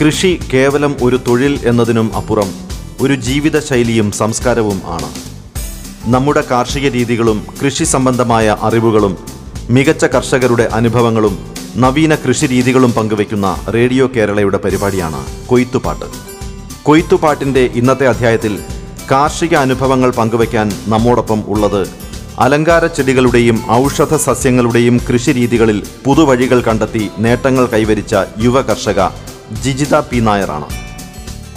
കൃഷി കേവലം ഒരു തൊഴിൽ എന്നതിനും അപ്പുറം ഒരു ജീവിതശൈലിയും സംസ്കാരവും ആണ്. നമ്മുടെ കാർഷിക രീതികളും കൃഷി സംബന്ധമായ അറിവുകളും മികച്ച കർഷകരുടെ അനുഭവങ്ങളും നവീന കൃഷി രീതികളും പങ്കുവയ്ക്കുന്ന റേഡിയോ കേരളയുടെ പരിപാടിയാണ് കൊയ്ത്തുപാട്ട്. കൊയ്ത്തുപാട്ടിന്റെ ഇന്നത്തെ അധ്യായത്തിൽ കാർഷിക അനുഭവങ്ങൾ പങ്കുവയ്ക്കാൻ നമ്മോടൊപ്പം ഉള്ളത് അലങ്കാര ചെടികളുടെയും ഔഷധ സസ്യങ്ങളുടെയും കൃഷിരീതികളിൽ പുതുവഴികൾ കണ്ടെത്തി നേട്ടങ്ങൾ കൈവരിച്ച യുവ കർഷക ജിജിത പി നായറാണ്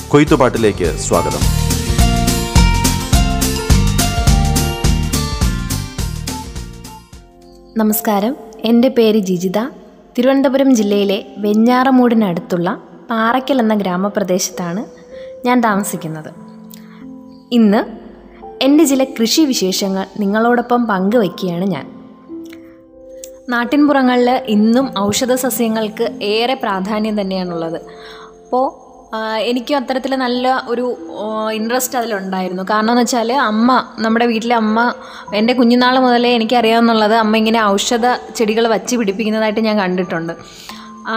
കൊയ്ത്തുപാട്ടിലേക്ക് സ്വാഗതം. നമസ്കാരം. എന്റെ പേര് ജിജിത. തിരുവനന്തപുരം ജില്ലയിലെ വെഞ്ഞാറമൂടിനടുത്തുള്ള പാറയ്ക്കൽ എന്ന ഗ്രാമപ്രദേശത്താണ് ഞാൻ താമസിക്കുന്നത്. ഇന്ന് എന്റെ ചില കൃഷി വിശേഷങ്ങൾ നിങ്ങളോടൊപ്പം പങ്കുവയ്ക്കുകയാണ് ഞാൻ. നാട്ടിൻപുറങ്ങളിൽ ഇന്നും ഔഷധ സസ്യങ്ങൾക്ക് ഏറെ പ്രാധാന്യം തന്നെയാണുള്ളത്. അപ്പോൾ എനിക്കും അത്തരത്തിൽ നല്ല ഒരു ഇൻട്രസ്റ്റ് അതിലുണ്ടായിരുന്നു. കാരണം എന്ന് വെച്ചാൽ അമ്മ നമ്മുടെ വീട്ടിലെ അമ്മ എന്റെ കുഞ്ഞുനാൾ മുതലേ എനിക്കറിയാമെന്നുള്ളത് അമ്മ ഇങ്ങനെ ഔഷധ ചെടികൾ വച്ച് പിടിപ്പിക്കുന്നതായിട്ട് ഞാൻ കണ്ടിട്ടുണ്ട്.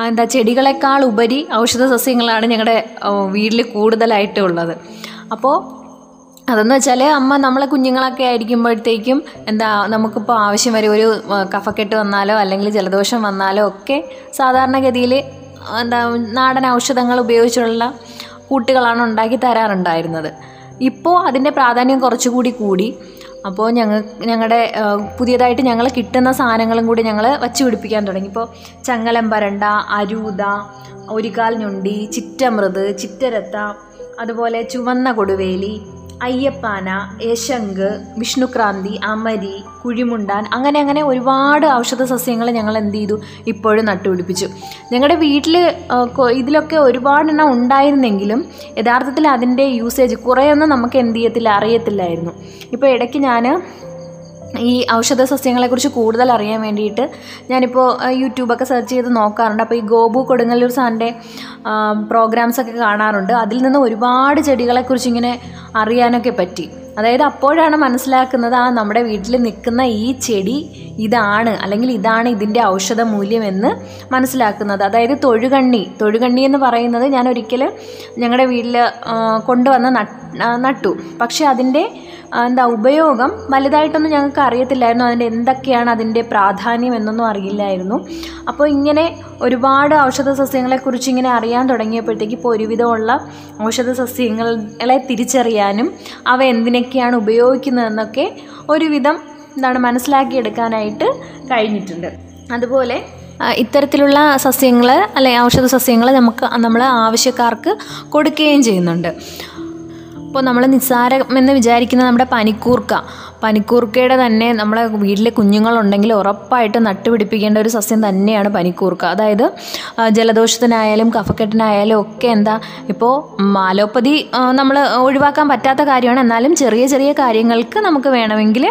എന്താ ചെടികളെക്കാൾ ഉപരി ഔഷധ സസ്യങ്ങളാണ് ഞങ്ങളുടെ വീട്ടിൽ കൂടുതലായിട്ടുള്ളത്. അപ്പോൾ അതെന്ന് വെച്ചാൽ അമ്മ നമ്മളെ കുഞ്ഞുങ്ങളൊക്കെ ആയിരിക്കുമ്പോഴത്തേക്കും എന്താ നമുക്കിപ്പോൾ ആവശ്യം വരെ ഒരു കഫക്കെട്ട് വന്നാലോ അല്ലെങ്കിൽ ജലദോഷം വന്നാലോ ഒക്കെ സാധാരണഗതിയിൽ എന്താ നാടൻ ഔഷധങ്ങൾ ഉപയോഗിച്ചുള്ള കൂട്ടുകളാണ് ഉണ്ടാക്കി തരാറുണ്ടായിരുന്നത്. ഇപ്പോൾ അതിന്റെ പ്രാധാന്യം കുറച്ചുകൂടി കൂടി. അപ്പോൾ ഞങ്ങൾ ഞങ്ങളുടെ പുതിയതായിട്ട് ഞങ്ങൾ കിട്ടുന്ന സാധനങ്ങളും കൂടി ഞങ്ങൾ വച്ച് പിടിപ്പിക്കാൻ തുടങ്ങി. ഇപ്പോൾ ചങ്ങലം പരണ്ട അരൂത ഒരിക്കാൽ ഞൊണ്ടി ചിറ്റമൃത് ചിറ്റരത്ത അതുപോലെ ചുവന്ന കൊടുവേലി അയ്യപ്പാന യശങ്ക് വിഷ്ണുക്രാന്തി അമരി കുഴിമുണ്ടാൻ അങ്ങനെ അങ്ങനെ ഒരുപാട് ഔഷധ സസ്യങ്ങൾ ഞങ്ങൾ എന്ത് ചെയ്തു? ഇപ്പോഴും നട്ടുപിടിപ്പിച്ചു. ഞങ്ങളുടെ വീട്ടിൽ ഇതിലൊക്കെ ഒരുപാടെണ്ണം ഉണ്ടായിരുന്നെങ്കിലും യഥാർത്ഥത്തിൽ അതിന്റെ യൂസേജ് കുറേയൊന്നും നമുക്ക് എന്ത് ചെയ്യത്തില്ല അറിയത്തില്ലായിരുന്നു. ഇപ്പോൾ ഇടയ്ക്ക് ഞാൻ ഈ ഔഷധ സസ്യങ്ങളെക്കുറിച്ച് കൂടുതൽ അറിയാൻ വേണ്ടിയിട്ട് ഞാനിപ്പോൾ യൂട്യൂബൊക്കെ സെർച്ച് ചെയ്ത് നോക്കാറുണ്ട്. അപ്പോൾ ഈ ഗോപു കൊടുങ്ങല്ലൂർ സാറിന്റെ പ്രോഗ്രാംസൊക്കെ കാണാറുണ്ട്. അതിൽ നിന്ന് ഒരുപാട് ചെടികളെക്കുറിച്ച് ഇങ്ങനെ അറിയാനൊക്കെ പറ്റി. അതായത് അപ്പോഴാണ് മനസ്സിലാക്കുന്നത് ആ നമ്മുടെ വീട്ടിൽ നിൽക്കുന്ന ഈ ചെടി ഇതാണ് അല്ലെങ്കിൽ ഇതാണ് ഇതിന്റെ ഔഷധ മൂല്യമെന്ന് മനസ്സിലാക്കുന്നത്. അതായത് തൊഴുകണ്ണി തൊഴുകണ്ണി എന്ന് പറയുന്നത് ഞാൻ ഒരിക്കൽ ഞങ്ങളുടെ വീട്ടിൽ കൊണ്ടുവന്ന് നട്ട് പക്ഷേ അതിന്റെ എന്താ ഉപയോഗം വലുതായിട്ടൊന്നും ഞങ്ങൾക്ക് അറിയത്തില്ലായിരുന്നു. അതിന്റെ എന്തൊക്കെയാണ് അതിന്റെ പ്രാധാന്യം എന്നൊന്നും അറിയില്ലായിരുന്നു. അപ്പോൾ ഇങ്ങനെ ഒരുപാട് ഔഷധ സസ്യങ്ങളെക്കുറിച്ച് ഇങ്ങനെ അറിയാൻ തുടങ്ങിയപ്പോഴത്തേക്ക് ഇപ്പോൾ ഒരുവിധമുള്ള ഔഷധ സസ്യങ്ങളെ തിരിച്ചറിയാനും അവ എന്തിനൊക്കെയാണ് ഉപയോഗിക്കുന്നതെന്നൊക്കെ ഒരുവിധം എന്താണ് മനസ്സിലാക്കിയെടുക്കാനായിട്ട് കഴിഞ്ഞിട്ടുണ്ട്. അതുപോലെ ഇത്തരത്തിലുള്ള സസ്യങ്ങൾ അല്ലെ ഔഷധ സസ്യങ്ങൾ നമുക്ക് നമ്മൾ ആവശ്യക്കാർക്ക് കൊടുക്കുകയും ചെയ്യുന്നുണ്ട്. ഇപ്പോൾ നമ്മൾ നിസ്സാരമെന്ന് വിചാരിക്കുന്ന നമ്മുടെ പനിക്കൂർക്ക. പനിക്കൂർക്കയുടെ തന്നെ നമ്മളെ വീട്ടിലെ കുഞ്ഞുങ്ങളുണ്ടെങ്കിൽ ഉറപ്പായിട്ട് നട്ടുപിടിപ്പിക്കേണ്ട ഒരു സസ്യം തന്നെയാണ് പനിക്കൂർക്ക. അതായത് ജലദോഷത്തിനായാലും കഫക്കെട്ടിനായാലും ഒക്കെ എന്താ ഇപ്പോൾ അലോപ്പതി നമ്മൾ ഒഴിവാക്കാൻ പറ്റാത്ത കാര്യമാണ്. എന്നാലും ചെറിയ ചെറിയ കാര്യങ്ങൾക്ക് നമുക്ക് വേണമെങ്കിൽ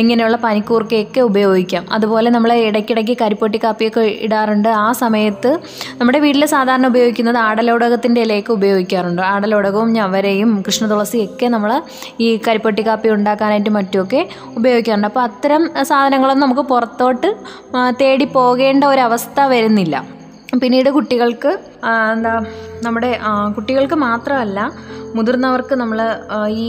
ഇങ്ങനെയുള്ള പനിക്കൂർക്കയൊക്കെ ഉപയോഗിക്കാം. അതുപോലെ നമ്മൾ ഇടയ്ക്കിടയ്ക്ക് കരിപ്പൊട്ടി കാപ്പിയൊക്കെ ഇടാറുണ്ട്. ആ സമയത്ത് നമ്മുടെ വീട്ടിൽ സാധാരണ ഉപയോഗിക്കുന്നത് ആടലോടകത്തിന്റെ ഇലയൊക്കെ ഉപയോഗിക്കാറുണ്ട്. ആടലോടകവും ഞവരയും കൃഷ്ണതുളസിയും ഒക്കെ നമ്മൾ ഈ കരിപ്പട്ടി കാപ്പി ഉണ്ടാക്കാനായിട്ട് മറ്റുമൊക്കെ ഉപയോഗിക്കാറുണ്ട്. അപ്പോൾ അത്തരം സാധനങ്ങളൊന്നും നമുക്ക് പുറത്തോട്ട് തേടി പോകേണ്ട ഒരവസ്ഥ വരുന്നില്ല. പിന്നീട് കുട്ടികൾക്ക് എന്താ നമ്മുടെ കുട്ടികൾക്ക് മാത്രമല്ല മുതിർന്നവർക്ക് നമ്മൾ ഈ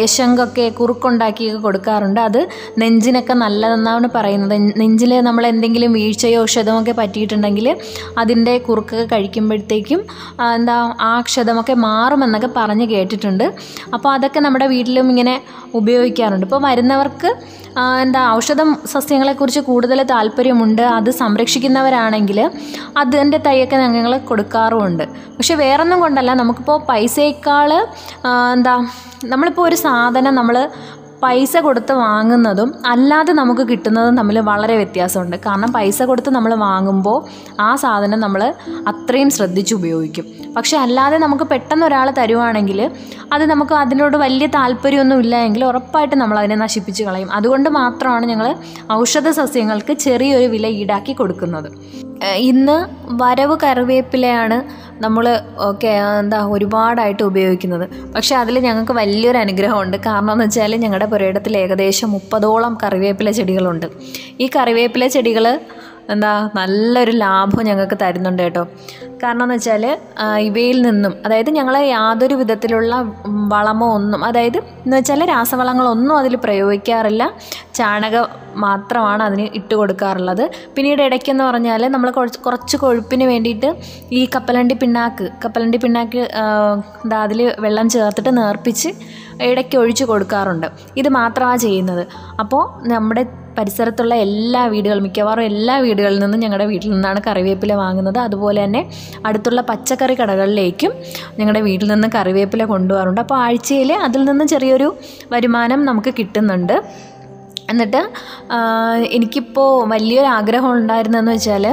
യശങ്കൊക്കെ കുറുക്കുണ്ടാക്കിയൊക്കെ കൊടുക്കാറുണ്ട്. അത് നെഞ്ചിനൊക്കെ നല്ലതെന്നാണ് പറയുന്നത്. നെഞ്ചിൽ നമ്മൾ എന്തെങ്കിലും വീഴ്ചയോ ക്ഷതമൊക്കെ പറ്റിയിട്ടുണ്ടെങ്കിൽ അതിന്റെ കുറുക്കൊക്കെ കഴിക്കുമ്പോഴത്തേക്കും എന്താ ആ ക്ഷതമൊക്കെ മാറുമെന്നൊക്കെ പറഞ്ഞ് കേട്ടിട്ടുണ്ട്. അപ്പോൾ അതൊക്കെ നമ്മുടെ വീട്ടിലും ഇങ്ങനെ ഉപയോഗിക്കാറുണ്ട്. ഇപ്പോൾ വരുന്നവർക്ക് എന്താ ഔഷധം സസ്യങ്ങളെക്കുറിച്ച് കൂടുതൽ താല്പര്യമുണ്ട്. അത് സംരക്ഷിക്കുന്നവരാണെങ്കിൽ അതിന്റെ തൈയൊക്കെ ഞങ്ങൾ കൊടുക്കാറുമുണ്ട്. പക്ഷെ വേറൊന്നും കൊണ്ടല്ല. നമുക്കിപ്പോൾ പൈസയേക്കാൾ എന്താ നമ്മളിപ്പോൾ ഒരു സാധനം നമ്മൾ പൈസ കൊടുത്ത് വാങ്ങുന്നതും അല്ലാതെ നമുക്ക് കിട്ടുന്നതും തമ്മിൽ വളരെ വ്യത്യാസമുണ്ട്. കാരണം പൈസ കൊടുത്ത് നമ്മൾ വാങ്ങുമ്പോൾ ആ സാധനം നമ്മൾ അത്രയും ശ്രദ്ധിച്ച് ഉപയോഗിക്കും. പക്ഷെ അല്ലാതെ നമുക്ക് പെട്ടെന്ന് ഒരാൾ തരുവാണെങ്കിൽ അത് നമുക്ക് അതിനോട് വലിയ താല്പര്യമൊന്നും ഇല്ല എങ്കിൽ ഉറപ്പായിട്ട് നമ്മൾ അതിനെ നശിപ്പിച്ച് കളയും. അതുകൊണ്ട് മാത്രമാണ് ഞങ്ങൾ ഔഷധ സസ്യങ്ങൾക്ക് ചെറിയൊരു വില ഈടാക്കി കൊടുക്കുന്നത്. ഇന്ന് വരവ് കറിവേപ്പിലയാണ് നമ്മൾ ഒക്കെ എന്താ ഒരുപാടായിട്ട് ഉപയോഗിക്കുന്നത്. പക്ഷേ അതിൽ ഞങ്ങൾക്ക് വലിയൊരു അനുഗ്രഹമുണ്ട്. കാരണം എന്ന് വെച്ചാൽ ഞങ്ങളുടെ പുരയിടത്തിൽ ഏകദേശം മുപ്പതോളം കറിവേപ്പില ചെടികളുണ്ട്. ഈ കറിവേപ്പില ചെടികൾ എന്താ നല്ലൊരു ലാഭം ഞങ്ങൾക്ക് തരുന്നുണ്ട് കേട്ടോ. കാരണം എന്ന് വെച്ചാൽ ഇവയിൽ നിന്നും അതായത് ഞങ്ങളെ യാതൊരു വിധത്തിലുള്ള വളമോ ഒന്നും അതായത് എന്ന് വെച്ചാൽ രാസവളങ്ങളൊന്നും അതിൽ പ്രയോഗിക്കാറില്ല. ചാണകം മാത്രമാണ് അതിന് ഇട്ട് കൊടുക്കാറുള്ളത്. പിന്നീട് ഇടയ്ക്കെന്ന് പറഞ്ഞാൽ നമ്മൾ കുറച്ച് കൊഴുപ്പിന് വേണ്ടിയിട്ട് ഈ കപ്പലണ്ടി പിണ്ണാക്ക് കപ്പലണ്ടി പിണ്ണാക്ക് എന്താ അതിൽ വെള്ളം ചേർത്തിട്ട് നേർപ്പിച്ച് ഇടയ്ക്ക് ഒഴിച്ചു കൊടുക്കാറുണ്ട്. ഇത് മാത്രമാണ് ചെയ്യുന്നത്. അപ്പോൾ നമ്മുടെ പരിസരത്തുള്ള എല്ലാ വീടുകളും മിക്കവാറും എല്ലാ വീടുകളിൽ നിന്നും ഞങ്ങളുടെ വീട്ടിൽ നിന്നാണ് കറിവേപ്പില വാങ്ങുന്നത്. അതുപോലെ തന്നെ അടുത്തുള്ള പച്ചക്കറി കടകളിലേക്കും ഞങ്ങളുടെ വീട്ടിൽ നിന്ന് കറിവേപ്പില കൊണ്ടുപോകാറുണ്ട്. അപ്പോൾ ആഴ്ചയിൽ അതിൽ നിന്ന് ചെറിയൊരു വരുമാനം നമുക്ക് കിട്ടുന്നുണ്ട്. എന്നിട്ട് എനിക്കിപ്പോൾ വലിയൊരു ആഗ്രഹം ഉണ്ടായിരുന്നതെന്ന് വെച്ചാൽ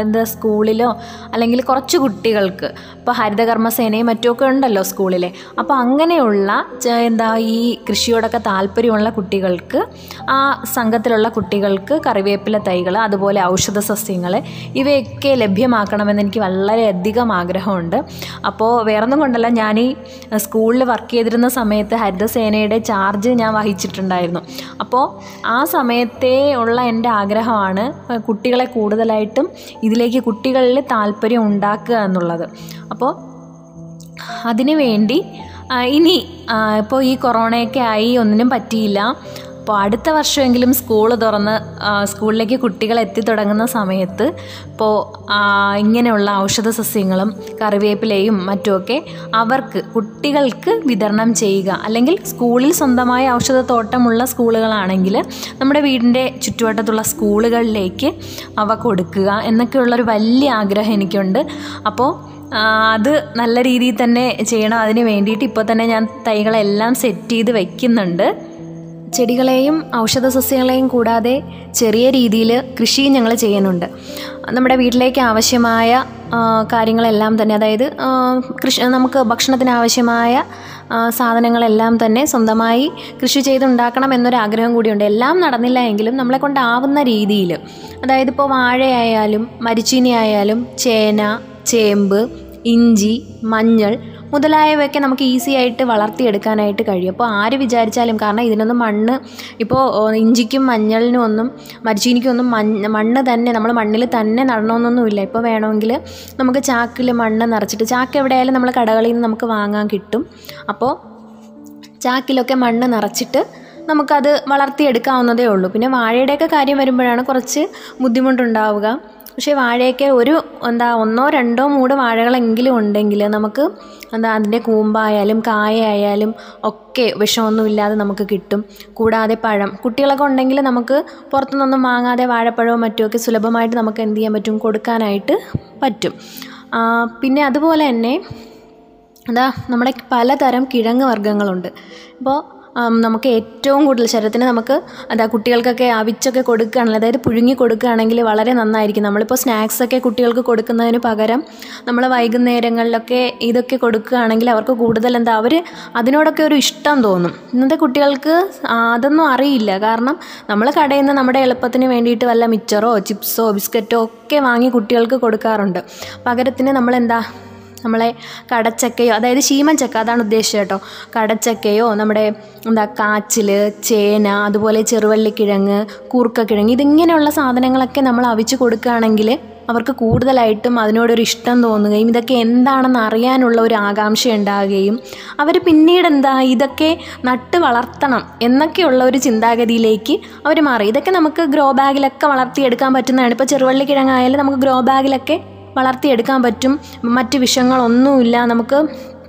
എന്താ സ്കൂളിലോ അല്ലെങ്കിൽ കുറച്ച് കുട്ടികൾക്ക് ഇപ്പോൾ ഹരിതകർമ്മസേനയും മറ്റുമൊക്കെ ഉണ്ടല്ലോ സ്കൂളിലെ. അപ്പോൾ അങ്ങനെയുള്ള എന്താ ഈ കൃഷിയോടൊക്കെ താല്പര്യമുള്ള കുട്ടികൾക്ക് ആ സംഘത്തിലുള്ള കുട്ടികൾക്ക് കറിവേപ്പില തൈകൾ അതുപോലെ ഔഷധ സസ്യങ്ങൾ ഇവയൊക്കെ ലഭ്യമാക്കണമെന്ന് എനിക്ക് വളരെയധികം ആഗ്രഹമുണ്ട്. അപ്പോൾ വേറൊന്നും കൊണ്ടല്ല ഞാൻ ഈ സ്കൂളിൽ വർക്ക് ചെയ്തിരുന്ന സമയത്ത് ഹരിതസേനയുടെ ചാർജ് ഞാൻ വഹിച്ചിട്ടുണ്ടായിരുന്നു. അപ്പോൾ ആ സമയത്തേ ഉള്ള എന്റെ ആഗ്രഹമാണ് കുട്ടികളെ കൂടുതലായിട്ടും ഇതിലേക്ക് കുട്ടികളിൽ താല്പര്യം ഉണ്ടാക്കുക എന്നുള്ളത്. അപ്പോൾ അതിനു വേണ്ടി ഇനി ഇപ്പോൾ ഈ കൊറോണയൊക്കെ ആയി ഒന്നിനും പറ്റിയില്ല. അപ്പോൾ അടുത്ത വർഷമെങ്കിലും സ്കൂൾ തുറന്ന് സ്കൂളിലേക്ക് കുട്ടികൾ എത്തിത്തുടങ്ങുന്ന സമയത്ത് ഇപ്പോൾ ഇങ്ങനെയുള്ള ഔഷധ സസ്യങ്ങളും കറിവേപ്പിലയും മറ്റുമൊക്കെ അവർക്ക് കുട്ടികൾക്ക് വിതരണം ചെയ്യുക. അല്ലെങ്കിൽ സ്കൂളിൽ സ്വന്തമായ ഔഷധത്തോട്ടമുള്ള സ്കൂളുകളാണെങ്കിൽ നമ്മുടെ വീടിന്റെ ചുറ്റുവട്ടത്തുള്ള സ്കൂളുകളിലേക്ക് അവ കൊടുക്കുക എന്നൊക്കെയുള്ളൊരു വലിയ ആഗ്രഹം എനിക്കുണ്ട്. അപ്പോൾ അത് നല്ല രീതിയിൽ തന്നെ ചെയ്യണം. അതിന് വേണ്ടിയിട്ട് ഇപ്പോൾ തന്നെ ഞാൻ തൈകളെല്ലാം സെറ്റ് ചെയ്ത് വയ്ക്കുന്നുണ്ട് ചെടികളെയും ഔഷധ സസ്യങ്ങളെയും കൂടാതെ ചെറിയ രീതിയിൽ കൃഷി ഞങ്ങൾ ചെയ്യുന്നുണ്ട്. നമ്മുടെ വീട്ടിലേക്ക് ആവശ്യമായ കാര്യങ്ങളെല്ലാം തന്നെ അതായത് കൃഷി നമുക്ക് ഭക്ഷണത്തിന് ആവശ്യമായ സാധനങ്ങളെല്ലാം തന്നെ സ്വന്തമായി കൃഷി ചെയ്തുണ്ടാക്കണം എന്നൊരാഗ്രഹം കൂടിയുണ്ട്. എല്ലാം നടന്നില്ല എങ്കിലും നമ്മളെ കൊണ്ടാവുന്ന രീതിയിൽ അതായത് ഇപ്പോൾ വാഴയായാലും മരിച്ചീനി ആയാലും ചേന ചേമ്പ് ഇഞ്ചി മഞ്ഞൾ മുതലായവയൊക്കെ നമുക്ക് ഈസി ആയിട്ട് വളർത്തിയെടുക്കാനായിട്ട് കഴിയും. അപ്പോൾ ആര് വിചാരിച്ചാലും കാരണം ഇതിനൊന്നും മണ്ണ് ഇപ്പോൾ ഇഞ്ചിക്കും മഞ്ഞളിനും ഒന്നും മരിച്ചീനിക്കും ഒന്നും മണ്ണ് മണ്ണ് തന്നെ നമ്മൾ മണ്ണിൽ തന്നെ നടണമെന്നൊന്നുമില്ല ഇപ്പോൾ വേണമെങ്കിൽ നമുക്ക് ചാക്കിൽ മണ്ണ് നിറച്ചിട്ട് ചാക്ക് എവിടെയായാലും നമ്മൾ കടകളിൽ നിന്ന് നമുക്ക് വാങ്ങാൻ കിട്ടും. അപ്പോൾ ചാക്കിലൊക്കെ മണ്ണ് നിറച്ചിട്ട് നമുക്കത് വളർത്തിയെടുക്കാവുന്നതേ ഉള്ളൂ. പിന്നെ വാഴയുടെയൊക്കെ കാര്യം വരുമ്പോഴാണ് കുറച്ച് ബുദ്ധിമുട്ടുണ്ടാവുക. പക്ഷേ വാഴയൊക്കെ ഒരു എന്താ ഒന്നോ രണ്ടോ മൂട് വാഴകളെങ്കിലും ഉണ്ടെങ്കിൽ നമുക്ക് എന്താ അതിന്റെ കൂമ്പായാലും കായയായാലും ഒക്കെ വിഷമൊന്നുമില്ലാതെ നമുക്ക് കിട്ടും. കൂടാതെ പഴം. കുട്ടികളൊക്കെ ഉണ്ടെങ്കിൽ നമുക്ക് പുറത്തുനിന്നൊന്നും വാങ്ങാതെ വാഴപ്പഴവും മറ്റുമൊക്കെ സുലഭമായിട്ട് നമുക്ക് എന്ത് ചെയ്യാൻ പറ്റും? കൊടുക്കാനായിട്ട് പറ്റും. പിന്നെ അതുപോലെ തന്നെ എന്താ നമ്മുടെ പലതരം കിഴങ്ങ് വർഗങ്ങളുണ്ട്. ഇപ്പോൾ നമുക്ക് ഏറ്റവും കൂടുതൽ ശരീരത്തിന് നമുക്ക് അതാ കുട്ടികൾക്കൊക്കെ അവിച്ചൊക്കെ കൊടുക്കുകയാണെങ്കിൽ അതായത് പുഴുങ്ങി കൊടുക്കുകയാണെങ്കിൽ വളരെ നന്നായിരിക്കും. നമ്മളിപ്പോൾ സ്നാക്സൊക്കെ കുട്ടികൾക്ക് കൊടുക്കുന്നതിന് പകരം നമ്മൾ വൈകുന്നേരങ്ങളിലൊക്കെ ഇതൊക്കെ കൊടുക്കുകയാണെങ്കിൽ അവർക്ക് കൂടുതൽ എന്താ അവർ അതിനോടൊക്കെ ഒരു ഇഷ്ടം തോന്നും. ഇന്നത്തെ കുട്ടികൾക്ക് അതൊന്നും അറിയില്ല. കാരണം നമ്മൾ കടയിൽ നിന്ന് നമ്മുടെ എളുപ്പത്തിന് വേണ്ടിയിട്ട് വല്ല മിച്ചറോ ചിപ്സോ ബിസ്ക്കറ്റോ ഒക്കെ വാങ്ങി കുട്ടികൾക്ക് കൊടുക്കാറുണ്ട്. പകരത്തിന് നമ്മളെന്താ നമ്മളെ കടച്ചക്കയോ അതായത് ശീമൻ ചക്ക അതാണ് ഉദ്ദേശിച്ചത് കേട്ടോ. കടച്ചക്കയോ നമ്മുടെ എന്താ കാച്ചിൽ ചേന അതുപോലെ ചെറുവള്ളിക്കിഴങ്ങ് കൂർക്കക്കിഴങ്ങ് ഇതിങ്ങനെയുള്ള സാധനങ്ങളൊക്കെ നമ്മൾ അവിച്ച് കൊടുക്കുകയാണെങ്കിൽ അവർക്ക് കൂടുതലായിട്ടും അതിനോടൊരു ഇഷ്ടം തോന്നുകയും ഇതൊക്കെ എന്താണെന്ന് അറിയാനുള്ള ഒരു ആകാംക്ഷ ഉണ്ടാകുകയും അവർ പിന്നീട് എന്താ ഇതൊക്കെ നട്ട് വളർത്തണം എന്നൊക്കെയുള്ള ഒരു ചിന്താഗതിയിലേക്ക് അവർ മാറി. ഇതൊക്കെ നമുക്ക് ഗ്രോ ബാഗിലൊക്കെ വളർത്തിയെടുക്കാൻ പറ്റുന്നതാണ്. ഇപ്പോൾ ചെറുവള്ളിക്കിഴങ്ങായാലും നമുക്ക് ഗ്രോ ബാഗിലൊക്കെ വളർത്തിയെടുക്കാൻ പറ്റും. മറ്റ് വിഷങ്ങളൊന്നുമില്ല. നമുക്ക്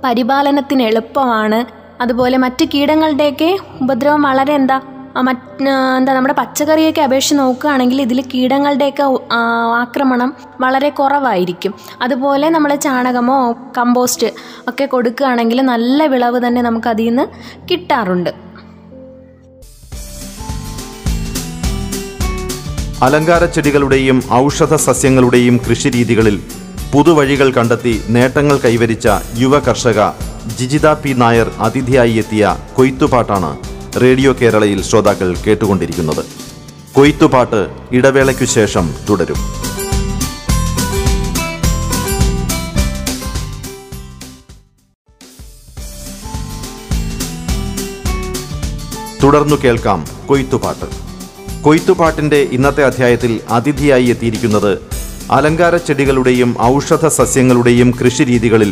പരിപാലനത്തിന് എളുപ്പമാണ്. അതുപോലെ മറ്റ് കീടങ്ങളുടെയൊക്കെ ഉപദ്രവം വളരെ എന്താ മറ്റ് എന്താ നമ്മുടെ പച്ചക്കറിയൊക്കെ അപേക്ഷിച്ച് നോക്കുകയാണെങ്കിൽ ഇതിൽ കീടങ്ങളുടെയൊക്കെ ആക്രമണം വളരെ കുറവായിരിക്കും. അതുപോലെ നമ്മൾ ചാണകമോ കമ്പോസ്റ്റ് ഒക്കെ കൊടുക്കുകയാണെങ്കിൽ നല്ല വിളവ് തന്നെ നമുക്ക് അതിൽ നിന്ന് കിട്ടാറുണ്ട്. അലങ്കാര ചെടികളുടെയും ഔഷധ സസ്യങ്ങളുടെയും കൃഷിരീതികളിൽ പുതുവഴികൾ കണ്ടെത്തി നേട്ടങ്ങൾ കൈവരിച്ച യുവ കർഷക ജിജിത പി നായർ അതിഥിയായി എത്തിയ കൊയ്ത്തുപാട്ടാണ് റേഡിയോ കേരളയിൽ ശ്രോതാക്കൾ കേട്ടുകൊണ്ടിരിക്കുന്നത്. കൊയ്ത്തുപാട്ട് ഇടവേളയ്ക്കു ശേഷം തുടരും. തുടർന്നു കേൾക്കാം കൊയ്ത്തുപാട്ട്. കൊയ്ത്തുപാട്ടിന്റെ ഇന്നത്തെ അധ്യായത്തിൽ അതിഥിയായി എത്തിയിരിക്കുന്നത് അലങ്കാര ചെടികളുടെയും ഔഷധ സസ്യങ്ങളുടെയും കൃഷിരീതികളിൽ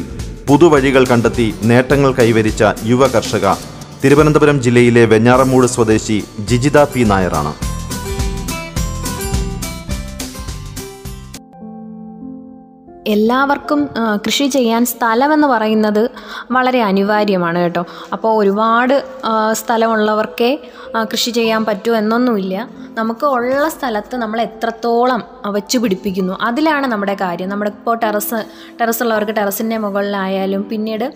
പുതുവഴികൾ കണ്ടെത്തി നേട്ടങ്ങൾ കൈവരിച്ച യുവ കർഷക. തിരുവനന്തപുരം ജില്ലയിലെ വെഞ്ഞാറമൂട് സ്വദേശി ജിജിത പി നായരാണ്. എല്ലാവർക്കും കൃഷി ചെയ്യാൻ സ്ഥലമെന്ന് പറയുന്നത് വളരെ അനിവാര്യമാണ് കേട്ടോ. അപ്പോൾ ഒരുപാട് സ്ഥലമുള്ളവർക്കേ കൃഷി ചെയ്യാൻ പറ്റൂ എന്നൊന്നുമില്ല. നമുക്ക് ഉള്ള സ്ഥലത്ത് നമ്മൾ എത്രത്തോളം വെച്ച് പിടിപ്പിക്കുന്നു. അതിലാണ് നമ്മുടെ കാര്യം. നമ്മുടെ ഇപ്പോൾ ടെറസ് ടെറസ് ഉള്ളവർക്ക് ടെറസിന്റെ മുകളിലായാലും പിന്നീട്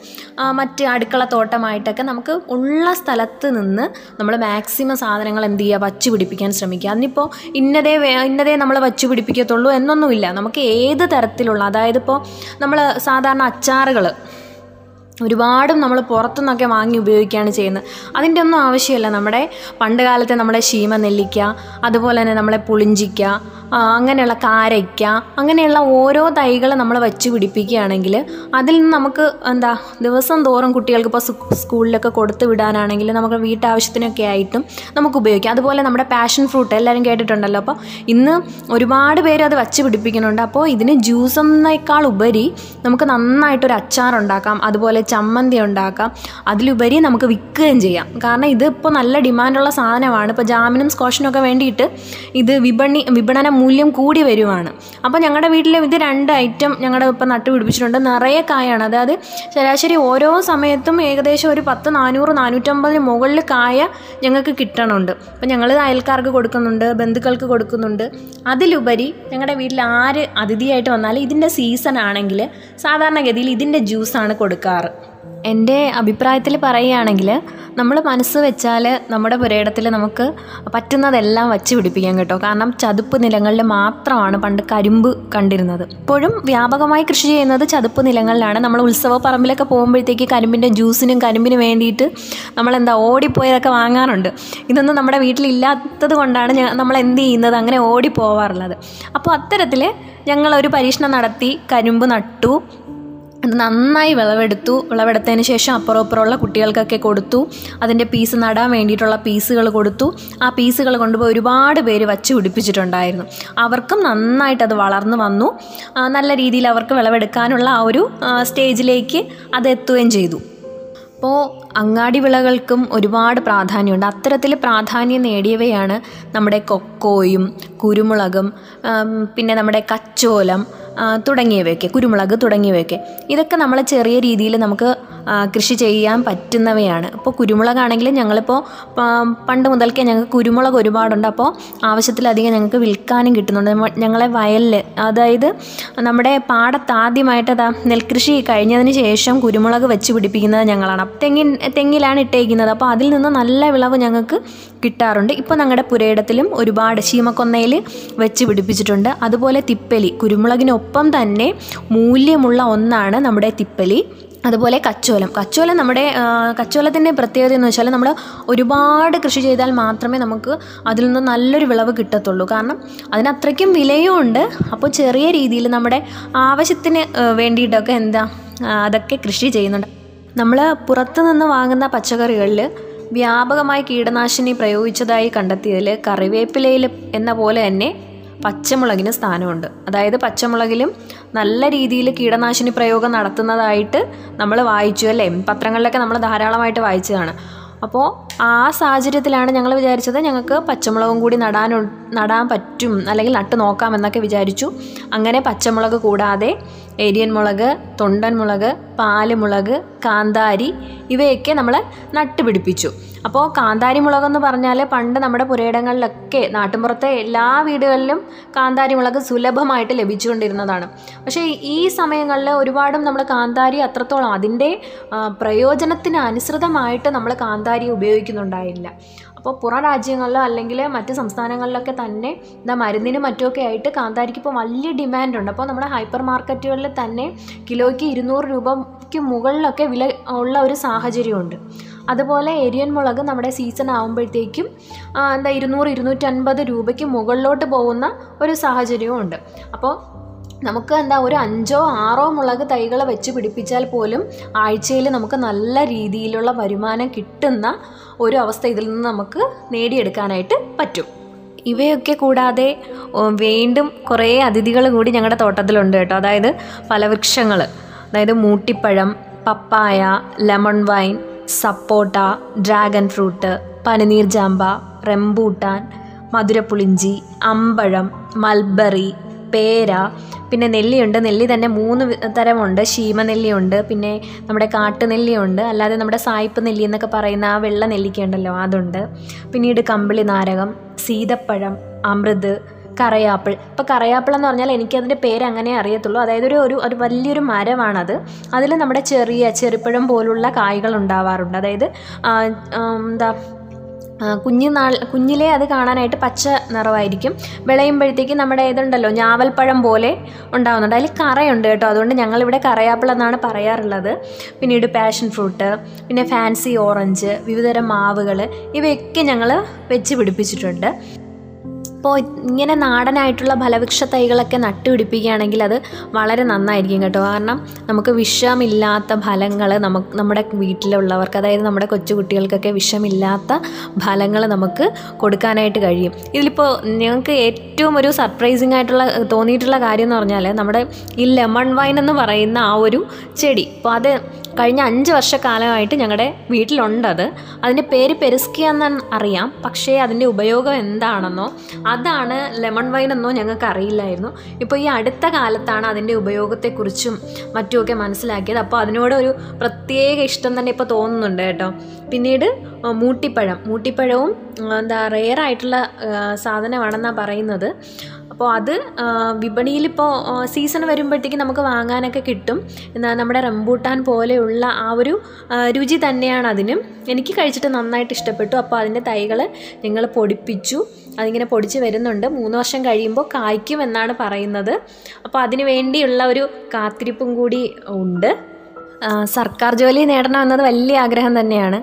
മറ്റ് അടുക്കള തോട്ടമായിട്ടൊക്കെ നമുക്ക് ഉള്ള സ്ഥലത്ത് നിന്ന് നമ്മൾ മാക്സിമം സാധനങ്ങൾ എന്ത് ചെയ്യുക? വച്ച് പിടിപ്പിക്കാൻ ശ്രമിക്കുക. അതിനിപ്പോൾ ഇന്നതേ ഇന്നതേ നമ്മൾ വച്ച് പിടിപ്പിക്കത്തുള്ളൂ എന്നൊന്നുമില്ല. നമുക്ക് ഏത് തരത്തിലുള്ള അതായത് ഇപ്പോൾ നമ്മൾ സാധാരണ അച്ചാറുകൾ ഒരുപാടും നമ്മൾ പുറത്തുനിന്നൊക്കെ വാങ്ങി ഉപയോഗിക്കുകയാണ് ചെയ്യുന്നത്. അതിന്റെ ഒന്നും ആവശ്യമില്ല. നമ്മുടെ പണ്ട് കാലത്തെ നമ്മുടെ ശീമ നെല്ലിക്ക അതുപോലെ തന്നെ നമ്മളെ പുളിഞ്ചിക്ക അങ്ങനെയുള്ള കാരയ്ക്ക അങ്ങനെയുള്ള ഓരോ തൈകൾ നമ്മൾ വെച്ച് പിടിപ്പിക്കുകയാണെങ്കിൽ അതിൽ നിന്ന് നമുക്ക് എന്താ ദിവസം തോറും കുട്ടികൾക്ക് ഇപ്പോൾ സ്കൂളിലൊക്കെ കൊടുത്തു വിടാനാണെങ്കിൽ നമുക്ക് വീട്ടാവശ്യത്തിനൊക്കെ ആയിട്ടും നമുക്ക് ഉപയോഗിക്കാം. അതുപോലെ നമ്മുടെ പാഷൻ ഫ്രൂട്ട് എല്ലാവരും കേട്ടിട്ടുണ്ടല്ലോ. അപ്പോൾ ഇന്ന് ഒരുപാട് പേര് അത് വച്ച് പിടിപ്പിക്കുന്നുണ്ട്. അപ്പോൾ ഇതിന് ജ്യൂസ് എന്നേക്കാൾ ഉപരി നമുക്ക് നന്നായിട്ടൊരു അച്ചാർ ഉണ്ടാക്കാം. അതുപോലെ ചമ്മന്തി ഉണ്ടാക്കാം. അതിലുപരി നമുക്ക് വിൽക്കുകയും ചെയ്യാം. കാരണം ഇത് ഇപ്പോൾ നല്ല ഡിമാൻഡുള്ള സാധനമാണ്. ഇപ്പോൾ ജാമിനും സ്കോഷനും ഒക്കെ വേണ്ടിയിട്ട് ഇത് വിപണി വിപണന മൂല്യം കൂടി വരുവാണ്. അപ്പോൾ ഞങ്ങളുടെ വീട്ടിൽ ഇത് രണ്ട് ഐറ്റം ഞങ്ങളുടെ ഇപ്പം നട്ടുപിടിപ്പിച്ചിട്ടുണ്ട് നിറയെ കായാണ്. അതായത് ശരാശരി ഓരോ സമയത്തും ഏകദേശം ഒരു പത്ത് നാനൂറ് നാനൂറ്റമ്പതിന് മുകളിൽ കായ ഞങ്ങൾക്ക് കിട്ടണമുണ്ട് അപ്പം ഞങ്ങൾ അയൽക്കാർക്ക് കൊടുക്കുന്നുണ്ട് ബന്ധുക്കൾക്ക് കൊടുക്കുന്നുണ്ട്. അതിലുപരി ഞങ്ങളുടെ വീട്ടിൽ ആര് അതിഥിയായിട്ട് വന്നാൽ ഇതിന്റെ സീസൺ ആണെങ്കിൽ സാധാരണഗതിയിൽ ഇതിന്റെ ജ്യൂസാണ് കൊടുക്കാറ്. എന്റെ അഭിപ്രായത്തിൽ പറയുകയാണെങ്കിൽ നമ്മൾ മനസ്സ് വെച്ചാൽ നമ്മുടെ പുരയിടത്തിൽ നമുക്ക് പറ്റുന്നതെല്ലാം വച്ച് പിടിപ്പിക്കാൻ കേട്ടോ. കാരണം ചതുപ്പ് നിലങ്ങളിൽ മാത്രമാണ് പണ്ട് കരിമ്പ് കണ്ടിരുന്നത്. ഇപ്പോഴും വ്യാപകമായി കൃഷി ചെയ്യുന്നത് ചതുപ്പ് നിലങ്ങളിലാണ്. നമ്മൾ ഉത്സവ പറമ്പിലൊക്കെ പോകുമ്പോഴത്തേക്ക് കരിമ്പിന്റെ ജ്യൂസിനും കരിമ്പിനും വേണ്ടിയിട്ട് നമ്മളെന്താ ഓടിപ്പോയതൊക്കെ വാങ്ങാറുണ്ട്. ഇതൊന്നും നമ്മുടെ വീട്ടിലില്ലാത്തത് കൊണ്ടാണ് നമ്മൾ എന്ത് ചെയ്യുന്നത്? അങ്ങനെ ഓടിപ്പോവാറുള്ളത്. അപ്പോൾ അത്തരത്തിൽ ഞങ്ങളൊരു പരീക്ഷണം നടത്തി കരിമ്പ് നട്ടു അത് നന്നായി വിളവെടുത്തു. വിളവെടുത്തതിന് ശേഷം അപ്പുറം അപ്പുറമുള്ള കുട്ടികൾക്കൊക്കെ കൊടുത്തു. അതിന്റെ പീസ് നടാൻ വേണ്ടിയിട്ടുള്ള പീസുകൾ കൊടുത്തു. ആ പീസുകൾ കൊണ്ടുപോയി ഒരുപാട് പേര് വച്ച് പിടിപ്പിച്ചിട്ടുണ്ടായിരുന്നു. അവർക്കും നന്നായിട്ട് അത് വളർന്നു വന്നു. നല്ല രീതിയിൽ അവർക്ക് വിളവെടുക്കാനുള്ള ആ ഒരു സ്റ്റേജിലേക്ക് അത് എത്തുകയും ചെയ്തു. അപ്പോൾ അങ്ങാടി വിളകൾക്കും ഒരുപാട് പ്രാധാന്യമുണ്ട്. അത്തരത്തിൽ പ്രാധാന്യം നേടിയവയാണ് നമ്മുടെ കൊക്കോയും കുരുമുളകും പിന്നെ നമ്മുടെ കച്ചോലം തുടങ്ങിയവയൊക്കെ കുരുമുളക് തുടങ്ങിയവയൊക്കെ. ഇതൊക്കെ നമ്മൾ ചെറിയ രീതിയിൽ നമുക്ക് കൃഷി ചെയ്യാൻ പറ്റുന്നവയാണ്. ഇപ്പോൾ കുരുമുളകാണെങ്കിൽ ഞങ്ങളിപ്പോൾ പണ്ട് മുതൽക്കേ ഞങ്ങൾക്ക് കുരുമുളക് ഒരുപാടുണ്ട്. അപ്പോൾ ആവശ്യത്തിലധികം ഞങ്ങൾക്ക് വിൽക്കാനും കിട്ടുന്നുണ്ട്. ഞങ്ങളെ വയലിൽ അതായത് നമ്മുടെ പാടത്ത് ആദ്യമായിട്ട് അതാ നെൽകൃഷി കഴിഞ്ഞതിന് ശേഷം കുരുമുളക് വെച്ച് പിടിപ്പിക്കുന്നത് ഞങ്ങളാണ്. തെങ്ങിൻ തെങ്ങിലാണ് ഇട്ടേക്കുന്നത്. അപ്പോൾ അതിൽ നിന്ന് നല്ല വിളവ് ഞങ്ങൾക്ക് കിട്ടാറുണ്ട്. ഇപ്പോൾ ഞങ്ങളുടെ പുരയിടത്തിലും ഒരുപാട് ശീമക്കൊന്നയിൽ വെച്ച് പിടിപ്പിച്ചിട്ടുണ്ട്. അതുപോലെ തിപ്പലി കുരുമുളകിനൊപ്പം തന്നെ മൂല്യമുള്ള ഒന്നാണ് നമ്മുടെ തിപ്പലി അതുപോലെ കച്ചോലം. കച്ചോലം നമ്മുടെ കച്ചോലത്തിന്റെ പ്രത്യേകത എന്ന് വെച്ചാൽ നമ്മൾ ഒരുപാട് കൃഷി ചെയ്താൽ മാത്രമേ നമുക്ക് അതിൽ നിന്ന് നല്ലൊരു വിളവ് കിട്ടത്തുള്ളൂ. കാരണം അതിന് അത്രയ്ക്കും വിലയും ഉണ്ട് അപ്പോൾ ചെറിയ രീതിയിൽ നമ്മുടെ ആവശ്യത്തിന് വേണ്ടിയിട്ടൊക്കെ എന്താ അതൊക്കെ കൃഷി ചെയ്യുന്നുണ്ട്. നമ്മൾ പുറത്തു നിന്ന് വാങ്ങുന്ന പച്ചക്കറികളിൽ വ്യാപകമായി കീടനാശിനി പ്രയോഗിച്ചതായി കണ്ടെത്തിയതിൽ കറിവേപ്പിലയിൽ എന്ന പോലെ തന്നെ പച്ചമുളകിന് സ്ഥാനമുണ്ട്. അതായത് പച്ചമുളകിലും നല്ല രീതിയിൽ കീടനാശിനി പ്രയോഗം നടത്തുന്നതായിട്ട് നമ്മൾ വായിച്ചു അല്ലേ? പത്രങ്ങളിലൊക്കെ നമ്മൾ ധാരാളമായിട്ട് വായിച്ചതാണ്. അപ്പോൾ ആ സാഹചര്യത്തിലാണ് ഞങ്ങൾ വിചാരിച്ചത് ഞങ്ങൾക്ക് പച്ചമുളകും കൂടി നടാൻ നടാൻ പറ്റും അല്ലെങ്കിൽ നട്ട് നോക്കാം എന്നൊക്കെ വിചാരിച്ചു. അങ്ങനെ പച്ചമുളക് കൂടാതെ ഏരിയൻ മുളക് തൊണ്ടൻ മുളക് പാലുമുളക് കാന്താരി ഇവയൊക്കെ നമ്മൾ നട്ടുപിടിപ്പിച്ചു. അപ്പോൾ കാന്താരി മുളക് എന്ന് പറഞ്ഞാൽ പണ്ട് നമ്മുടെ പുരയിടങ്ങളിലൊക്കെ നാട്ടിൻപുറത്തെ എല്ലാ വീടുകളിലും കാന്താരി മുളക് സുലഭമായിട്ട് ലഭിച്ചുകൊണ്ടിരുന്നതാണ്. പക്ഷേ ഈ സമയങ്ങളിൽ ഒരുപാടും നമ്മൾ കാന്താരി അത്രത്തോളം അതിന്റെ പ്രയോജനത്തിന് അനുസൃതമായിട്ട് നമ്മൾ കാന്താരി ഉപയോഗിക്കുന്നുണ്ടായില്ല. അപ്പോൾ പുറം രാജ്യങ്ങളിലോ അല്ലെങ്കിൽ മറ്റ് സംസ്ഥാനങ്ങളിലൊക്കെ തന്നെ എന്താ മരുന്നിന് മറ്റുമൊക്കെ ആയിട്ട് കാന്താരിക്ക് ഇപ്പോൾ വലിയ ഡിമാൻഡുണ്ട് അപ്പോൾ നമ്മുടെ ഹൈപ്പർ മാർക്കറ്റുകളിൽ തന്നെ കിലോയ്ക്ക് ഇരുന്നൂറ് രൂപയ്ക്ക് മുകളിലൊക്കെ വില ഉള്ള ഒരു സാഹചര്യമുണ്ട്. അതുപോലെ എരിയൻ മുളക് നമ്മുടെ സീസൺ ആകുമ്പോഴത്തേക്കും എന്താ ഇരുന്നൂറ് ഇരുന്നൂറ്റൻപത് രൂപയ്ക്ക് മുകളിലോട്ട് പോകുന്ന ഒരു സാഹചര്യവും ഉണ്ട് അപ്പോൾ നമുക്ക് എന്താ ഒരു അഞ്ചോ ആറോ മുളക് തൈകൾ വെച്ച് പിടിപ്പിച്ചാൽ പോലും ആഴ്ചയിൽ നമുക്ക് നല്ല രീതിയിലുള്ള വരുമാനം കിട്ടുന്ന ഒരു അവസ്ഥ ഇതിൽ നിന്ന് നമുക്ക് നേടിയെടുക്കാനായിട്ട് പറ്റും. ഇവയൊക്കെ കൂടാതെ വീണ്ടും കുറേ അതിഥികൾ കൂടി ഞങ്ങളുടെ തോട്ടത്തിലുണ്ട് കേട്ടോ. അതായത് ഫലവൃക്ഷങ്ങൾ അതായത് മൂട്ടിപ്പഴം പപ്പായ ലെമൺ വൈൻ സപ്പോട്ട ഡ്രാഗൺ ഫ്രൂട്ട് പനിനീർ ജാമ്പ റെമ്പൂട്ടാൻ മധുരപ്പുളിഞ്ചി അമ്പഴം മൽബറി പേര പിന്നെ നെല്ലിയുണ്ട്. നെല്ലി തന്നെ മൂന്ന് തരമുണ്ട് തരമുണ്ട്. ശീമനെല്ലിയുണ്ട് പിന്നെ നമ്മുടെ കാട്ടുനെല്ലിയുണ്ട്. അല്ലാതെ നമ്മുടെ സായിപ്പ് നെല്ലി എന്നൊക്കെ പറയുന്ന ആ വെള്ള നെല്ലിക്ക ഉണ്ടല്ലോ അതുണ്ട്. പിന്നീട് കമ്പിളി നാരകം സീതപ്പഴം അമൃത് കറയാപ്പിൾ. ഇപ്പോൾ കറയാപ്പിൾ എന്ന് പറഞ്ഞാൽ എനിക്കതിന്റെ പേര് അങ്ങനെ അറിയത്തുള്ളൂ. അതായത് ഒരു ഒരു ഒരു വലിയൊരു മരമാണത്. അതിൽ നമ്മുടെ ചെറിയ ചെറുപ്പഴം പോലുള്ള കായ്കൾ ഉണ്ടാവാറുണ്ട്. അതായത് എന്താ കുഞ്ഞുനാൾ കുഞ്ഞിലേ അത് കാണാനായിട്ട് പച്ച നിറമായിരിക്കും. വിളയുമ്പോഴത്തേക്ക് നമ്മുടെ ഇതുണ്ടല്ലോ ഞാവൽപ്പഴം പോലെ ഉണ്ടാവുന്നുണ്ട്. അതിൽ കറയുണ്ട് കേട്ടോ. അതുകൊണ്ട് ഞങ്ങളിവിടെ കറയാപ്പിൾ എന്നാണ് പറയാറുള്ളത്. പിന്നീട് പാഷൻ ഫ്രൂട്ട് പിന്നെ ഫാൻസി ഓറഞ്ച് വിവിധതരം മാവുകൾ ഇവയൊക്കെ ഞങ്ങൾ വെച്ച് പിടിപ്പിച്ചിട്ടുണ്ട്. അപ്പോൾ ഇങ്ങനെ നാടനായിട്ടുള്ള ഫലവൃക്ഷ തൈകളൊക്കെ നട്ടുപിടിപ്പിക്കുകയാണെങ്കിൽ അത് വളരെ നന്നായിരിക്കും കേട്ടോ. കാരണം നമുക്ക് വിഷമില്ലാത്ത ഫലങ്ങൾ നമുക്ക് നമ്മുടെ വീട്ടിലുള്ളവർക്ക് അതായത് നമ്മുടെ കൊച്ചുകുട്ടികൾക്കൊക്കെ വിഷമില്ലാത്ത ഫലങ്ങൾ നമുക്ക് കൊടുക്കാനായിട്ട് കഴിയും. ഇതിലിപ്പോൾ ഞങ്ങൾക്ക് ഏറ്റവും ഒരു സർപ്രൈസിങ് ആയിട്ടുള്ള തോന്നിയിട്ടുള്ള കാര്യം എന്ന് പറഞ്ഞാൽ നമ്മുടെ ഈ ലെമൺ വൈൻ എന്ന് പറയുന്ന ആ ഒരു ചെടി. അപ്പോൾ അത് കഴിഞ്ഞ അഞ്ച് വർഷക്കാലമായിട്ട് ഞങ്ങളുടെ വീട്ടിലുണ്ടത്. അതിന്റെ പേര് പെരുസ്കിയ എന്നാണ് അറിയാം. പക്ഷേ അതിന്റെ ഉപയോഗം എന്താണെന്നോ അതാണ് ലെമൺ വൈൻ എന്നോ ഞങ്ങൾക്ക് അറിയില്ലായിരുന്നു. ഇപ്പോൾ ഈ അടുത്ത കാലത്താണ് അതിന്റെ ഉപയോഗത്തെക്കുറിച്ചും മറ്റുമൊക്കെ മനസ്സിലാക്കിയത്. അപ്പോൾ അതിനോട് ഒരു പ്രത്യേക ഇഷ്ടം തന്നെ ഇപ്പോൾ തോന്നുന്നുണ്ട് കേട്ടോ. പിന്നീട് മൂട്ടിപ്പഴം. മൂട്ടിപ്പഴവും എന്താ റെയർ ആയിട്ടുള്ള സാധനമാണെന്നാണ് പറയുന്നത്. അപ്പോൾ അത് വിപണിയിൽ വിപണിയിലിപ്പോൾ സീസൺ വരുമ്പോഴത്തേക്കും നമുക്ക് വാങ്ങാനൊക്കെ കിട്ടും. എന്നാൽ നമ്മുടെ റംബൂട്ടാൻ പോലെയുള്ള ആ ഒരു രുചി തന്നെയാണ് അതിനും. എനിക്ക് കഴിച്ചിട്ട് നന്നായിട്ട് ഇഷ്ടപ്പെട്ടു. അപ്പോൾ അതിന്റെ തൈകൾ ഞങ്ങൾ പൊടിപ്പിച്ചു. അതിങ്ങനെ പൊടിച്ച് വരുന്നുണ്ട്. മൂന്ന് വർഷം കഴിയുമ്പോൾ കായ്ക്കും എന്നാണ് പറയുന്നത്. അപ്പോൾ അതിന് വേണ്ടിയുള്ള ഒരു കാത്തിരിപ്പും കൂടി ഉണ്ട്. സർക്കാർ ജോലി നേടണം എന്നത് വലിയ ആഗ്രഹം തന്നെയാണ്.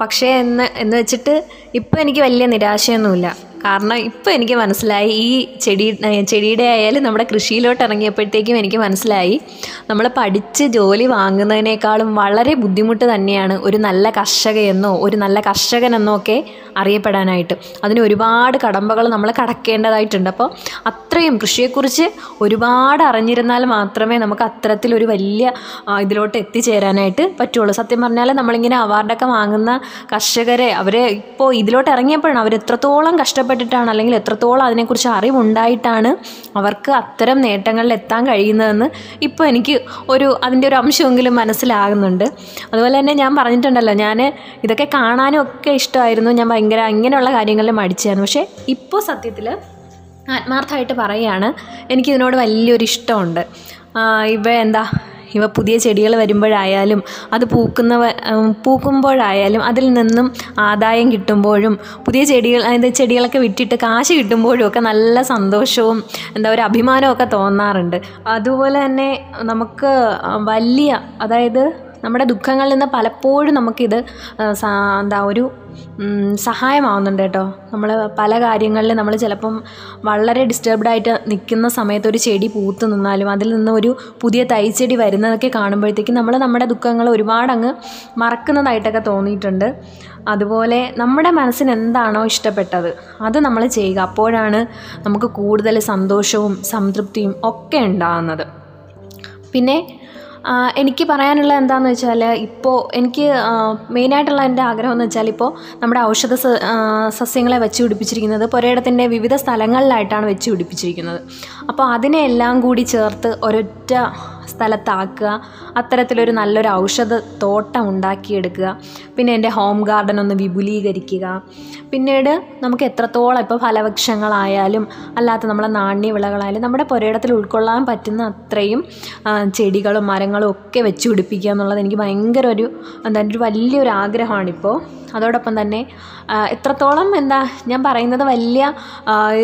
പക്ഷേ എന്ന് എന്ന് വെച്ചിട്ട് ഇപ്പോൾ എനിക്ക് വലിയ നിരാശയൊന്നുമില്ല. കാരണം ഇപ്പം എനിക്ക് മനസ്സിലായി ഈ ചെടി ചെടിയുടെ ആയാലും നമ്മുടെ കൃഷിയിലോട്ട് ഇറങ്ങിയപ്പോഴത്തേക്കും എനിക്ക് മനസ്സിലായി നമ്മൾ പഠിച്ച് ജോലി വാങ്ങുന്നതിനേക്കാളും വളരെ ബുദ്ധിമുട്ട് തന്നെയാണ് ഒരു നല്ല കർഷകയെന്നോ ഒരു നല്ല കർഷകനെന്നോ ഒക്കെ അറിയപ്പെടാനായിട്ട്. അതിന് ഒരുപാട് കടമ്പകൾ നമ്മൾ കടക്കേണ്ടതായിട്ടുണ്ട്. അപ്പോൾ അത്രയും കൃഷിയെക്കുറിച്ച് ഒരുപാട് അറിഞ്ഞിരുന്നാൽ മാത്രമേ നമുക്ക് അത്തരത്തിലൊരു വലിയ ഇതിലോട്ട് എത്തിച്ചേരാനായിട്ട് പറ്റുള്ളൂ. സത്യം പറഞ്ഞാൽ നമ്മളിങ്ങനെ അവാർഡൊക്കെ വാങ്ങുന്ന കർഷകരെ അവരെ ഇപ്പോൾ ഇതിലോട്ട് ഇറങ്ങിയപ്പോഴാണ് അവർ എത്രത്തോളം കഷ്ടപ്പെട്ടിട്ടാണ് അല്ലെങ്കിൽ എത്രത്തോളം അതിനെക്കുറിച്ച് അറിവുണ്ടായിട്ടാണ് അവർക്ക് അത്തരം നേട്ടങ്ങളിൽ എത്താൻ കഴിയുന്നതെന്ന് ഇപ്പോൾ എനിക്ക് ഒരു അതിന്റെ ഒരു അംശമെങ്കിലും മനസ്സിലാകുന്നുണ്ട്. അതുപോലെ തന്നെ ഞാൻ പറഞ്ഞിട്ടുണ്ടല്ലോ ഞാൻ ഇതൊക്കെ കാണാനും ഒക്കെ ഇഷ്ടമായിരുന്നു. ഞാൻ ഭയങ്കര ഇങ്ങനെയുള്ള കാര്യങ്ങളിൽ മടിച്ചായിരുന്നു പക്ഷേ ഇപ്പോൾ സത്യത്തിൽ ആത്മാർത്ഥമായിട്ട് പറയുകയാണ് എനിക്കിതിനോട് വലിയൊരു ഇഷ്ടമുണ്ട് ഇവ എന്താ ഇവ പുതിയ ചെടികൾ വരുമ്പോഴായാലും അത് പൂക്കുന്ന പൂക്കുമ്പോഴായാലും അതിൽ നിന്നും ആദായം കിട്ടുമ്പോഴും പുതിയ ചെടികൾ അതായത് ചെടികളൊക്കെ വിറ്റിട്ട് കാശ് കിട്ടുമ്പോഴും ഒക്കെ നല്ല സന്തോഷവും എന്താ ഒരു അഭിമാനമൊക്കെ തോന്നാറുണ്ട്. അതുപോലെ തന്നെ നമുക്ക് വലിയ അതായത് നമ്മുടെ ദുഃഖങ്ങളിൽ നിന്ന് പലപ്പോഴും നമുക്കിത് എന്താ ഒരു സഹായമാവുന്നുണ്ട് കേട്ടോ. നമ്മൾ പല കാര്യങ്ങളിൽ നമ്മൾ ചിലപ്പം വളരെ ഡിസ്റ്റർബ്ഡ് ആയിട്ട് നിൽക്കുന്ന സമയത്ത് ഒരു ചെടി പൂത്ത് നിന്നാലും അതിൽ നിന്ന് ഒരു പുതിയ തൈച്ചെടി വരുന്നതൊക്കെ കാണുമ്പോഴത്തേക്കും നമ്മൾ നമ്മുടെ ദുഃഖങ്ങൾ ഒരുപാട് അങ്ങ് മറക്കുന്നതായിട്ടൊക്കെ തോന്നിയിട്ടുണ്ട്. അതുപോലെ നമ്മുടെ മനസ്സിന് എന്താണോ ഇഷ്ടപ്പെട്ടത് അത് നമ്മൾ ചെയ്യുക. അപ്പോഴാണ് നമുക്ക് കൂടുതൽ സന്തോഷവും സംതൃപ്തിയും ഒക്കെ ഉണ്ടാകുന്നത്. പിന്നെ എനിക്ക് പറയാനുള്ള എന്താണെന്ന് വെച്ചാൽ ഇപ്പോൾ എനിക്ക് മെയിനായിട്ടുള്ള എന്റെ ആഗ്രഹം എന്ന് വെച്ചാൽ ഇപ്പോൾ നമ്മുടെ ഔഷധ സസ്യങ്ങളെ വെച്ച് പിടിപ്പിച്ചിരിക്കുന്നത് പുരയിടത്തിന്റെ വിവിധ സ്ഥലങ്ങളിലായിട്ടാണ് വെച്ച് പിടിപ്പിച്ചിരിക്കുന്നത്. അപ്പോൾ അതിനെ എല്ലാം കൂടി ചേർത്ത് ഒരൊറ്റ സ്ഥലത്താക്കുക അത്തരത്തിലൊരു നല്ലൊരു ഔഷധ തോട്ടം ഉണ്ടാക്കിയെടുക്കുക പിന്നെ എന്റെ ഹോം ഗാർഡൻ ഒന്ന് വിപുലീകരിക്കുക. പിന്നീട് നമുക്ക് എത്രത്തോളം ഇപ്പോൾ ഫലവൃക്ഷങ്ങളായാലും അല്ലാത്ത നമ്മളെ നാണ്യവിളകളായാലും നമ്മുടെ പുരയിടത്തിൽ ഉൾക്കൊള്ളാൻ പറ്റുന്ന അത്രയും ചെടികളും മരങ്ങളും ഒക്കെ വെച്ച് പിടിപ്പിക്കുക എന്നുള്ളത് എനിക്ക് ഭയങ്കര ഒരു എന്താ ഒരു വലിയൊരു ആഗ്രഹമാണിപ്പോൾ അതോടൊപ്പം തന്നെ എത്രത്തോളം എന്താ ഞാൻ പറയുന്നത് വലിയ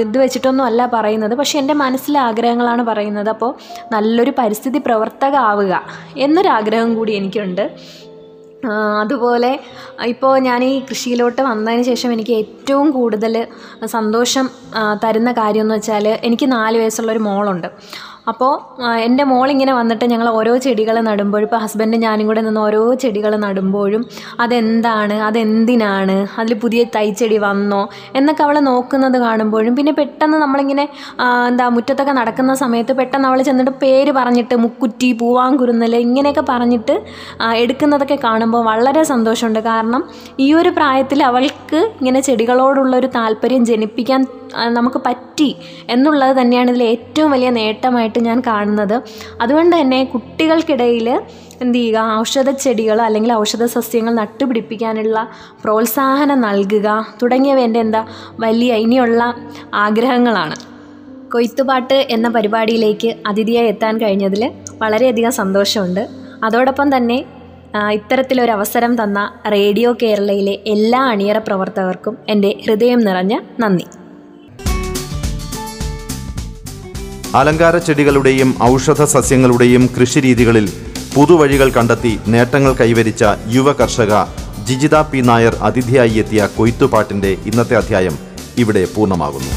ഇത് വെച്ചിട്ടൊന്നും അല്ല പറയുന്നത് പക്ഷേ എന്റെ മനസ്സിലെ ആഗ്രഹങ്ങളാണ് പറയുന്നത്. അപ്പോൾ നല്ലൊരു പരിസ്ഥിതി പ്രവർത്തക ആവുക എന്നൊരാഗ്രഹം കൂടി എനിക്കുണ്ട്. അതുപോലെ ഇപ്പോൾ ഞാൻ ഈ കൃഷിയിലോട്ട് വന്നതിന് ശേഷം എനിക്ക് ഏറ്റവും കൂടുതൽ സന്തോഷം തരുന്ന കാര്യം എന്ന് വെച്ചാൽ എനിക്ക് നാല് വയസ്സുള്ളൊരു മോളുണ്ട്. അപ്പോൾ എന്റെ മോളിങ്ങനെ വന്നിട്ട് ഞങ്ങൾ ഓരോ ചെടികൾ നടുമ്പോഴും ഇപ്പോൾ ഹസ്ബൻഡും ഞാനും കൂടെ നിന്ന് ഓരോ ചെടികൾ നടുമ്പോഴും അതെന്താണ് അതെന്തിനാണ് അതിൽ പുതിയ തൈച്ചെടി വന്നോ എന്നൊക്കെ അവൾ നോക്കുന്നത് കാണുമ്പോഴും പിന്നെ പെട്ടെന്ന് നമ്മളിങ്ങനെ എന്താ മുറ്റത്തൊക്കെ നടക്കുന്ന സമയത്ത് പെട്ടെന്ന് അവൾ ചെന്നിട്ട് പേര് പറഞ്ഞിട്ട് മുക്കുറ്റി പൂവാങ്കുരുന്നൽ ഇങ്ങനെയൊക്കെ പറഞ്ഞിട്ട് എടുക്കുന്നതൊക്കെ കാണുമ്പോൾ വളരെ സന്തോഷമുണ്ട്. കാരണം ഈ ഒരു പ്രായത്തിൽ അവൾക്ക് ഇങ്ങനെ ചെടികളോടുള്ളൊരു താല്പര്യം ജനിപ്പിക്കാൻ നമുക്ക് പറ്റി എന്നുള്ളത് തന്നെയാണ് ഇതിൽ ഏറ്റവും വലിയ നേട്ടമായിട്ട് ഞാൻ കാണുന്നത്. അതുകൊണ്ട് തന്നെ കുട്ടികൾക്കിടയിൽ എന്ത് ചെയ്യുക ഔഷധ ചെടികൾ അല്ലെങ്കിൽ ഔഷധ സസ്യങ്ങൾ നട്ടുപിടിപ്പിക്കാനുള്ള പ്രോത്സാഹനം നൽകുക തുടങ്ങിയവ എന്റെ എന്താ വലിയ ഇനിയുള്ള ആഗ്രഹങ്ങളാണ്. കൊയ്ത്തുപാട്ട് എന്ന പരിപാടിയിലേക്ക് അതിഥിയായി എത്താൻ കഴിഞ്ഞതിൽ വളരെയധികം സന്തോഷമുണ്ട്. അതോടൊപ്പം തന്നെ ഇത്തരത്തിലൊരു അവസരം തന്ന റേഡിയോ കേരളയിലെ എല്ലാ അണിയറ പ്രവർത്തകർക്കും എന്റെ ഹൃദയം നിറഞ്ഞ നന്ദി. അലങ്കാര ചെടികളുടെയും ഔഷധ സസ്യങ്ങളുടെയും കൃഷിരീതികളിൽ പുതുവഴികൾ കണ്ടെത്തി നേട്ടങ്ങൾ കൈവരിച്ച യുവ കർഷക ജിജിത പി നായർ അതിഥിയായി എത്തിയ കൊയ്ത്തുപാട്ടിന്റെ ഇന്നത്തെ അധ്യായം ഇവിടെ പൂർണമാകുന്നു.